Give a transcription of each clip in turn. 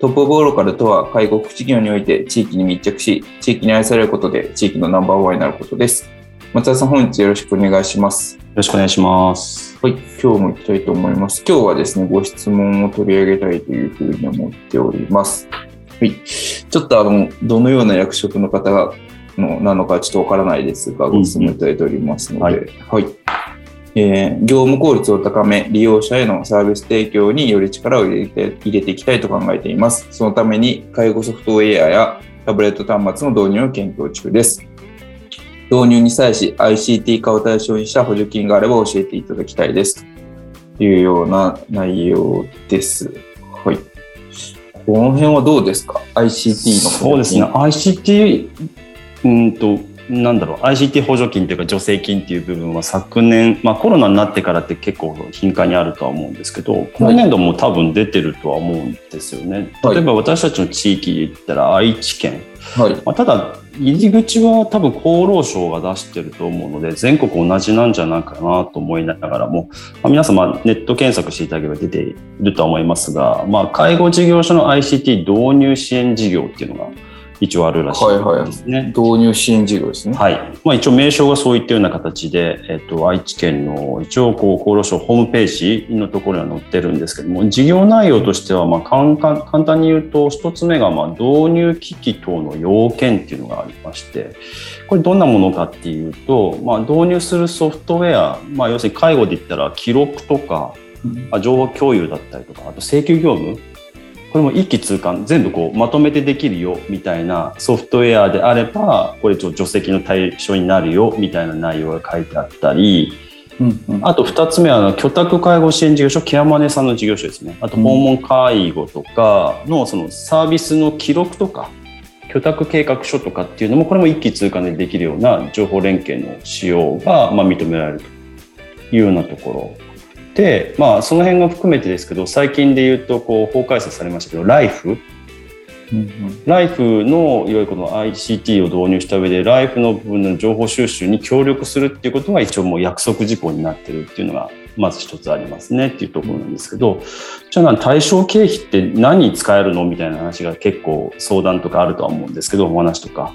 トップオブローカルとは介護福祉業において地域に密着し地域に愛されることで地域のナンバーワンになることです松田さん、本日よろしくお願いします。よろしくお願いします。はい、今日も行きたいと思います。今日はですね、ご質問を取り上げたいというふうに思っております。はい。ちょっとあの、どのような役職の方がのなのかちょっとわからないですが、ご質問いただいておりますので、うんうん、はい。はいえー、業務効率を高め、利用者へのサービス提供により力を入れて入れていきたいと考えています。そのために、介護ソフトウェアやタブレット端末の導入を検討中です。導入に際し ICT 化を対象にした補助金があれば教えていただきたいですというような内容です。はい。この辺はどうですか ?ICT のそうですね。ICT、うんと、なんだろう ICT 補助金というか助成金っていう部分は昨年、まあ、コロナになってからって結構頻繁にあるとは思うんですけど今年度も多分出てるとは思うんですよね。例えば私たちの地域で言ったら愛知県、はい。まあ、ただ入り口は多分厚労省が出してると思うので全国同じなんじゃないかなと思いながらも、まあ、皆さんまネット検索していただければ出ているとは思いますが、まあ、介護事業所の ICT 導入支援事業っていうのが一応あるらしいですね。はいはい、導入支援事業ですね。はい。まあ一応名称がそういったような形で、えっと、愛知県の一応こう厚労省ホームページのところには載ってるんですけども、事業内容としてはまあ簡簡単に言うと、一つ目がまあ導入機器等の要件っていうのがありまして、これどんなものかっていうと、まあ導入するソフトウェア、まあ要するに介護で言ったら記録とか、情報共有だったりとか、あと請求業務、これも一気通貫。全部こうまとめてできるよみたいなソフトウェアであればこれ助成の対象になるよみたいな内容が書いてあったり、うんうん、あと2つ目は居宅介護支援事業所ケアマネさんの事業所ですね。あと訪問介護とかのそのサービスの記録とか居宅計画書とかっていうのもこれも一気通貫でできるような情報連携の使用がま認められるというようなところで、まあ、その辺が含めてですけど最近で言うとこう法改正されましたけどライフ、うんうん、ライフのいわゆるこの ICT を導入した上でライフの部分の情報収集に協力するっていうことが一応もう約束事項になってるっていうのがまず一つありますねっていうところなんですけどじゃあ対象経費って何に使えるのみたいな話が結構相談とかあるとは思うんですけどお話とか。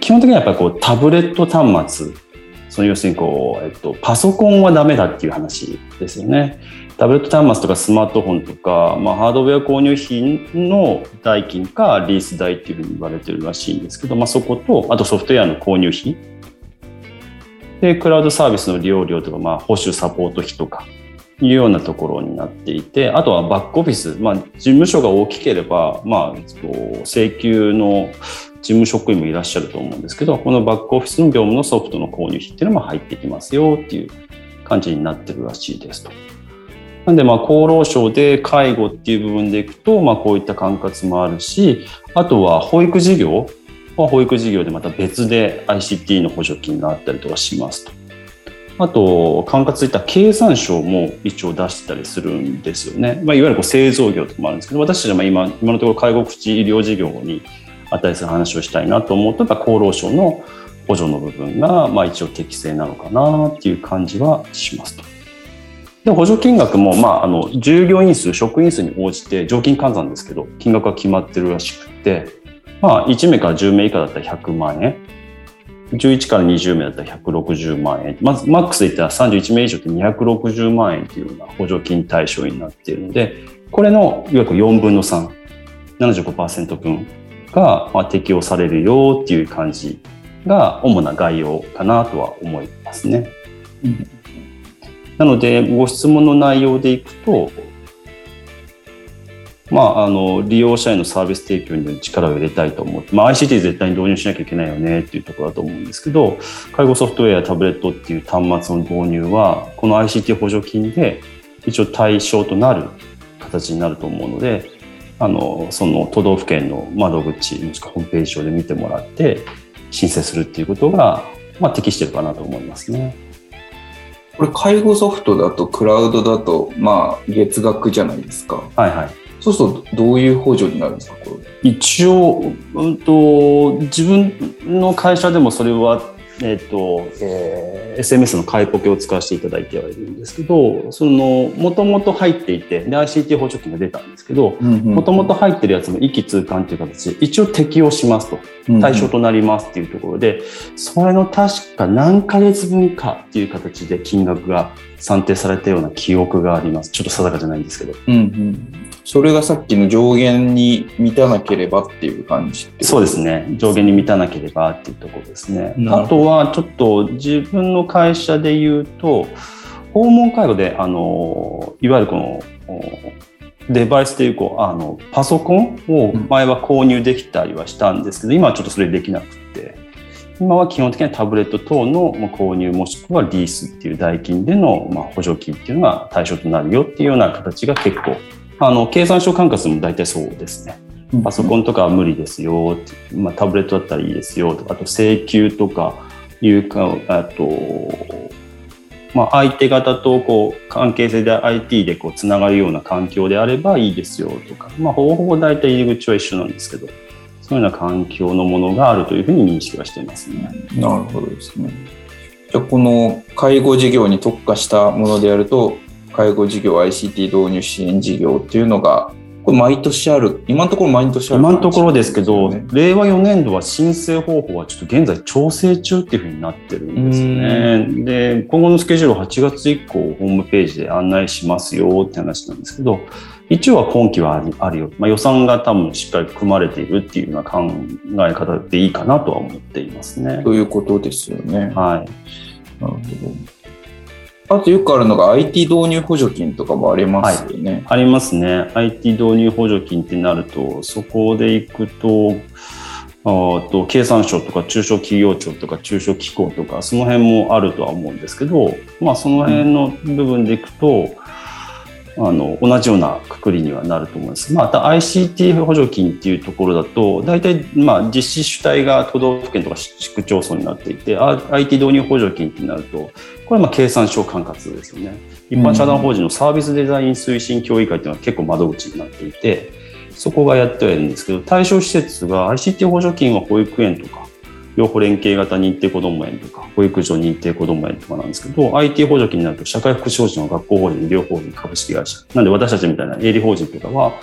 基本的にはやっぱりこうタブレット端末その要するにこう、えっと、パソコンはダメだっていう話ですよね。タブレット端末とかスマートフォンとか、まあ、ハードウェア購入品の代金かリース代っていうふうに言われてるらしいんですけど、まあ、そことあとソフトウェアの購入費でクラウドサービスの利用料とか、まあ、保守サポート費とかいうようなところになっていてあとはバックオフィス、まあ、事務所が大きければ、まあ、請求の事務職員もいらっしゃると思うんですけど、このバックオフィスの業務のソフトの購入費っていうのも入ってきますよっていう感じになってるらしいですと。なんで、まあ、厚労省で介護っていう部分でいくと、まあ、こういった管轄もあるし、あとは保育事業は保育事業でまた別で ICT の補助金があったりとかしますと。あと、管轄いった経産省も一応出してたりするんですよね。まあ、いわゆるこう製造業とかもあるんですけど、私たちは今、今のところ介護福祉医療事業に値する話をしたいなと思うとやっぱ厚労省の補助の部分が、まあ、一応適正なのかなっていう感じはしますと。で補助金額も、まあ、あの従業員数職員数に応じて常勤換算ですけど金額が決まってるらしくて、まあ、1名から10名以下だったら100万円11から20名だったら160万円まずマックスで言ったら31名以上って260万円というような補助金対象になっているのでこれのいわゆる4分の375%分が、まあ、適用されるよっていう感じが主な概要かなとは思いますね。うんなのでご質問の内容でいくと、まあ、あの利用者へのサービス提供に力を入れたいと思って、まあ、ICT 絶対に導入しなきゃいけないよねっていうところだと思うんですけど介護ソフトウェアやタブレットっていう端末の導入はこの ICT 補助金で一応対象となる形になると思うのであのその都道府県の窓口もしくはホームページ上で見てもらって申請するっていうことが、まあ、適してるかなと思いますね。これ介護ソフトだとクラウドだとまあ月額じゃないですか。はいはい。そうするとどういう補助になるんですかこれ？一応、うんと、自分の会社でもそれはえっ、と、えー、SMS の買いポケを使わせていただいてはいるんですけど、その、もともと入っていて、で、ICT 補助金が出たんですけど、もともと入ってるやつも一気通貫という形で、一応適用しますと、対象となりますっていうところで、それの確か何ヶ月分かっていう形で金額が算定されたような記憶があります。ちょっと定かじゃないんですけど。うんうんそれがさっきの上限に満たなければっていう感じそうですね。上限に満たなければっていうところですね。あとはちょっと自分の会社で言うと、訪問介護で、あの、いわゆるこの、デバイスというか、あの、パソコンを前は購入できたりはしたんですけど、今はちょっとそれできなくて、今は基本的にはタブレット等の購入もしくはリースっていう代金での補助金っていうのが対象となるよっていうような形が結構あの経産省管轄も大体そうですね。パソコンとかは無理ですよ、まあ、タブレットだったらいいですよとか、あと請求とかいうか、あと、まあ、相手方とこう関係性で IT でこうつながるような環境であればいいですよとか、まあ、ほぼほぼ大体入り口は一緒なんですけど、そういうような環境のものがあるというふうに認識はしていますね。なるほどですね。じゃあこの介護事業に特化したものであると介護事業 ICT 導入支援事業っていうのがこれ毎年ある今のところ毎年ある、今のところですけど、令和4年度は申請方法はちょっと現在調整中っていうふうになってるんですよね。で今後のスケジュールは8月以降ホームページで案内しますよって話なんですけど一応は今期はあるよ、まあ、予算が多分しっかり組まれているっていうような考え方でいいかなとは思っていますね。ということですよね。はい。なるほど。あとよくあるのが IT 導入補助金とかもありますよね。はい、ありますね。IT 導入補助金ってなると、そこで行くと、あと経産省とか中小企業庁とか中小機構とかその辺もあるとは思うんですけど、まあ、その辺の部分でいくと、あの同じようなくくりにはなると思います。また ICT 補助金っていうところだと大体まあ実施主体が都道府県とか市区町村になっていて IT 導入補助金ってなるとこれはまあ経産省管轄ですよね。一般社団法人のサービスデザイン推進協議会っていうのは結構窓口になっていてそこがやってはいるんですけど対象施設が ICT 補助金は保育園とか養護連携型認定こども園とか、保育所認定こども園とかなんですけど、IT 補助金になると社会福祉法人の学校法人、医療法人、株式会社。なんで私たちみたいな営利法人とかは、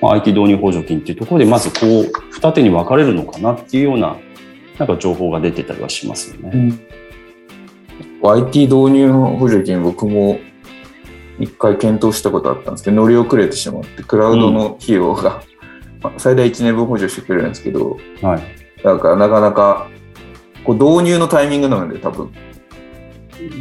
まあ、IT 導入補助金っていうところで、まずこう、二手に分かれるのかなっていうような、なんか情報が出てたりはしますよね。うん、IT 導入補助金、僕も一回検討したことあったんですけど、乗り遅れてしまって、クラウドの費用が、うん、最大1年分補助してくれるんですけど、はい、だからなかなかこう導入のタイミングなので多分。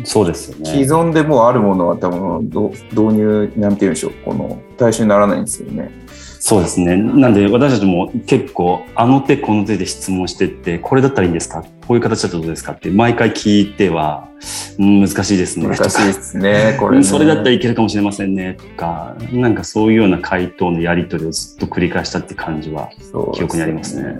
そうですよね。既存でもうあるものは多分導入なんて言うんでしょう。この対象にならないんですよね。そうですね。なんで私たちも結構あの手この手で質問してってこれだったらいいんですか？こういう形だとどうですか？って毎回聞いては、うん、難しいですね。難しいですね これ、ね、それだったらいけるかもしれませんね。とかなんかそういうような回答のやり取りをずっと繰り返したって感じは記憶にありますね。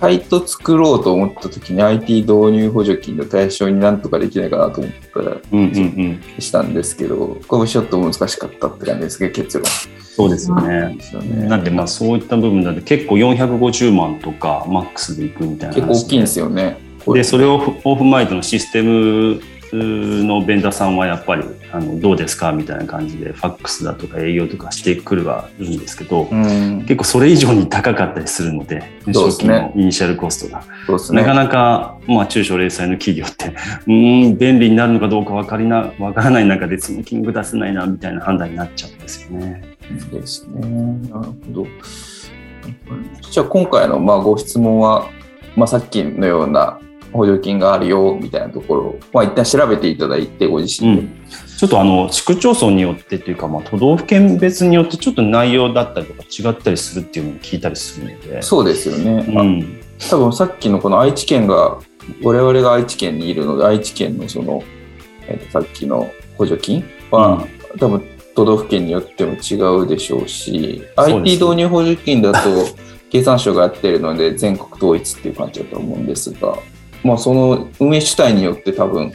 サイト作ろうと思った時に IT 導入補助金の対象になんとかできないかなと思ったら、うんうんうん、したんですけど、これもちょっと難しかったって感じですけど、結論。そうですよね。ねなんでまあそういった部分だと結構450万とかマックスでいくみたいな結構大きいんですよね。で、それを踏まえてのシステムのベンダーさんはやっぱりあのどうですかみたいな感じでファックスだとか営業とかしてくるはいいんですけど、うん、結構それ以上に高かったりするので初期のイニシャルコストが、ね、なかなか、まあ、中小零細の企業って うん便利になるのかどうか分かりな分からない中でその金額出せないなみたいな判断になっちゃうんですよね。ですね。なるほど。じゃあ今回のまあご質問は、まあ、さっきのような補助金があるよみたいなところを、まあ、一旦調べていただいて、ご自身で。うんちょっとあの市区町村によってというか、まあ、都道府県別によってちょっと内容だったりとか違ったりするっていうのを聞いたりするので。そうですよね。うん、多分さっきのこの愛知県が、我々が愛知県にいるので、愛知県のその、えっとさっきの補助金は、多分都道府県によっても違うでしょうし、そうです IT 導入補助金だと、経産省がやってるので、全国統一っていう感じだと思うんですが、まあ、その運営主体によって多分、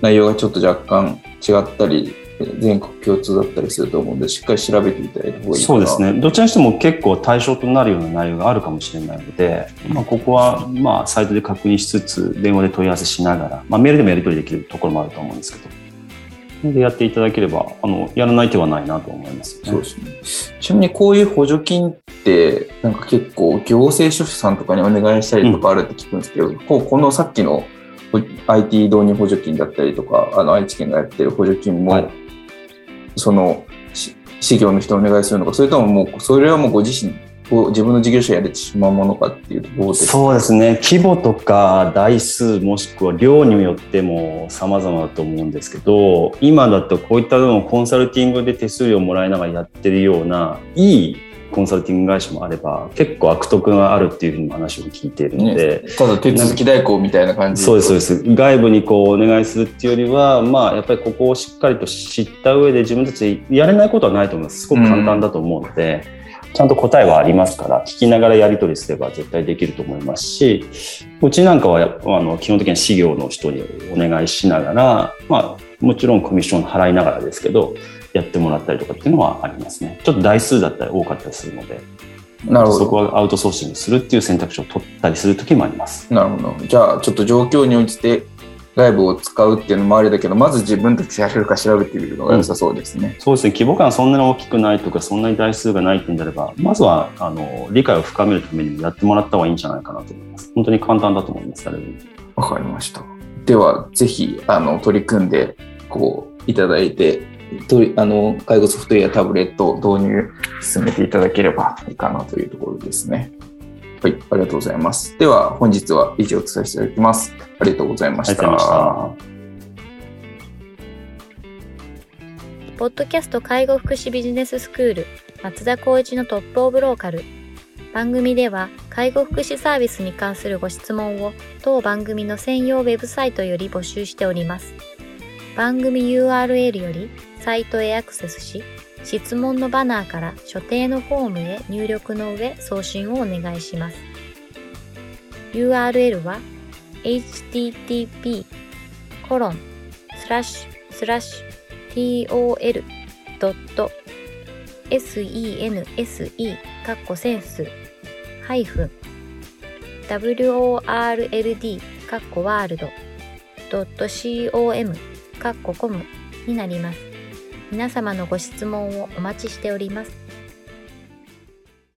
内容がちょっと若干違ったり、全国共通だったりすると思うんで、しっかり調べていただいた方がいいそうですね。どちらにしても結構対象となるような内容があるかもしれないので、まあ、ここはまあサイトで確認しつつ、電話で問い合わせしながら、まあ、メールでもやり取りできるところもあると思うんですけど、でやっていただければ、あのやらない手はないなと思います、ね。そうですね。ちなみにこういう補助金って、なんか結構行政書士さんとかにお願いしたりとかあるって聞くんですけど、こうこのさっきのほ IT 導入補助金だったりとか、あの愛知県がやってる補助金も、はい。そのし事業の人にお願いするのか、それとももう、それはもうご自身、ご自分の事業者やれてしまうものかっていうところですか？そうですね。規模とか台数もしくは量によっても様々だと思うんですけど今だとこういったのをコンサルティングで手数料もらいながらやってるようないいコンサルティング会社もあれば結構悪徳があるっていうふうにも話を聞いているので、ね、ただ手続き代行みたいな感じそうですそうです。外部にこうお願いするっていうよりはまあやっぱりここをしっかりと知った上で自分たちでやれないことはないと思います。すごく簡単だと思うので、ちゃんと答えはありますから聞きながらやり取りすれば絶対できると思いますしうちなんかはあの基本的には事業の人にお願いしながら、まあ、もちろんコミッション払いながらですけどやってもらったりとかっていうのはありますねちょっと台数だったり多かったりするのでなるほどそこはアウトソーシングするっていう選択肢を取ったりする時もあります。なるほど。じゃあ、ちょっと状況に応じて外部を使うっていうのもありだけど、まず自分たちでやれるか調べてみるのが良さそうですね。そうですね規模感そんなに大きくないとかそんなに台数がないってんであればまずはあの理解を深めるためにもやってもらった方がいいんじゃないかなと思います本当に簡単だと思います誰でもわかりました。では、ぜひ、あの、取り組んで、こう、いただいて、とあの、介護ソフトウェアタブレットを導入進めていただければいいかなというところですね。はい、ありがとうございます。では、本日は以上とさせていただきます。ありがとうございました。ポッドキャスト介護福祉ビジネススクール松田光一のトップオブローカル番組では介護福祉サービスに関するご質問を当番組の専用ウェブサイトより募集しております番組 URL よりサイトへアクセスし質問のバナーから所定のフォームへ入力の上送信をお願いします URL は http コロンスラッシュスラッシュ tol.sense かっこセンスハイフン world かっこワールド .com かっこコムになります。皆様のご質問をお待ちしております。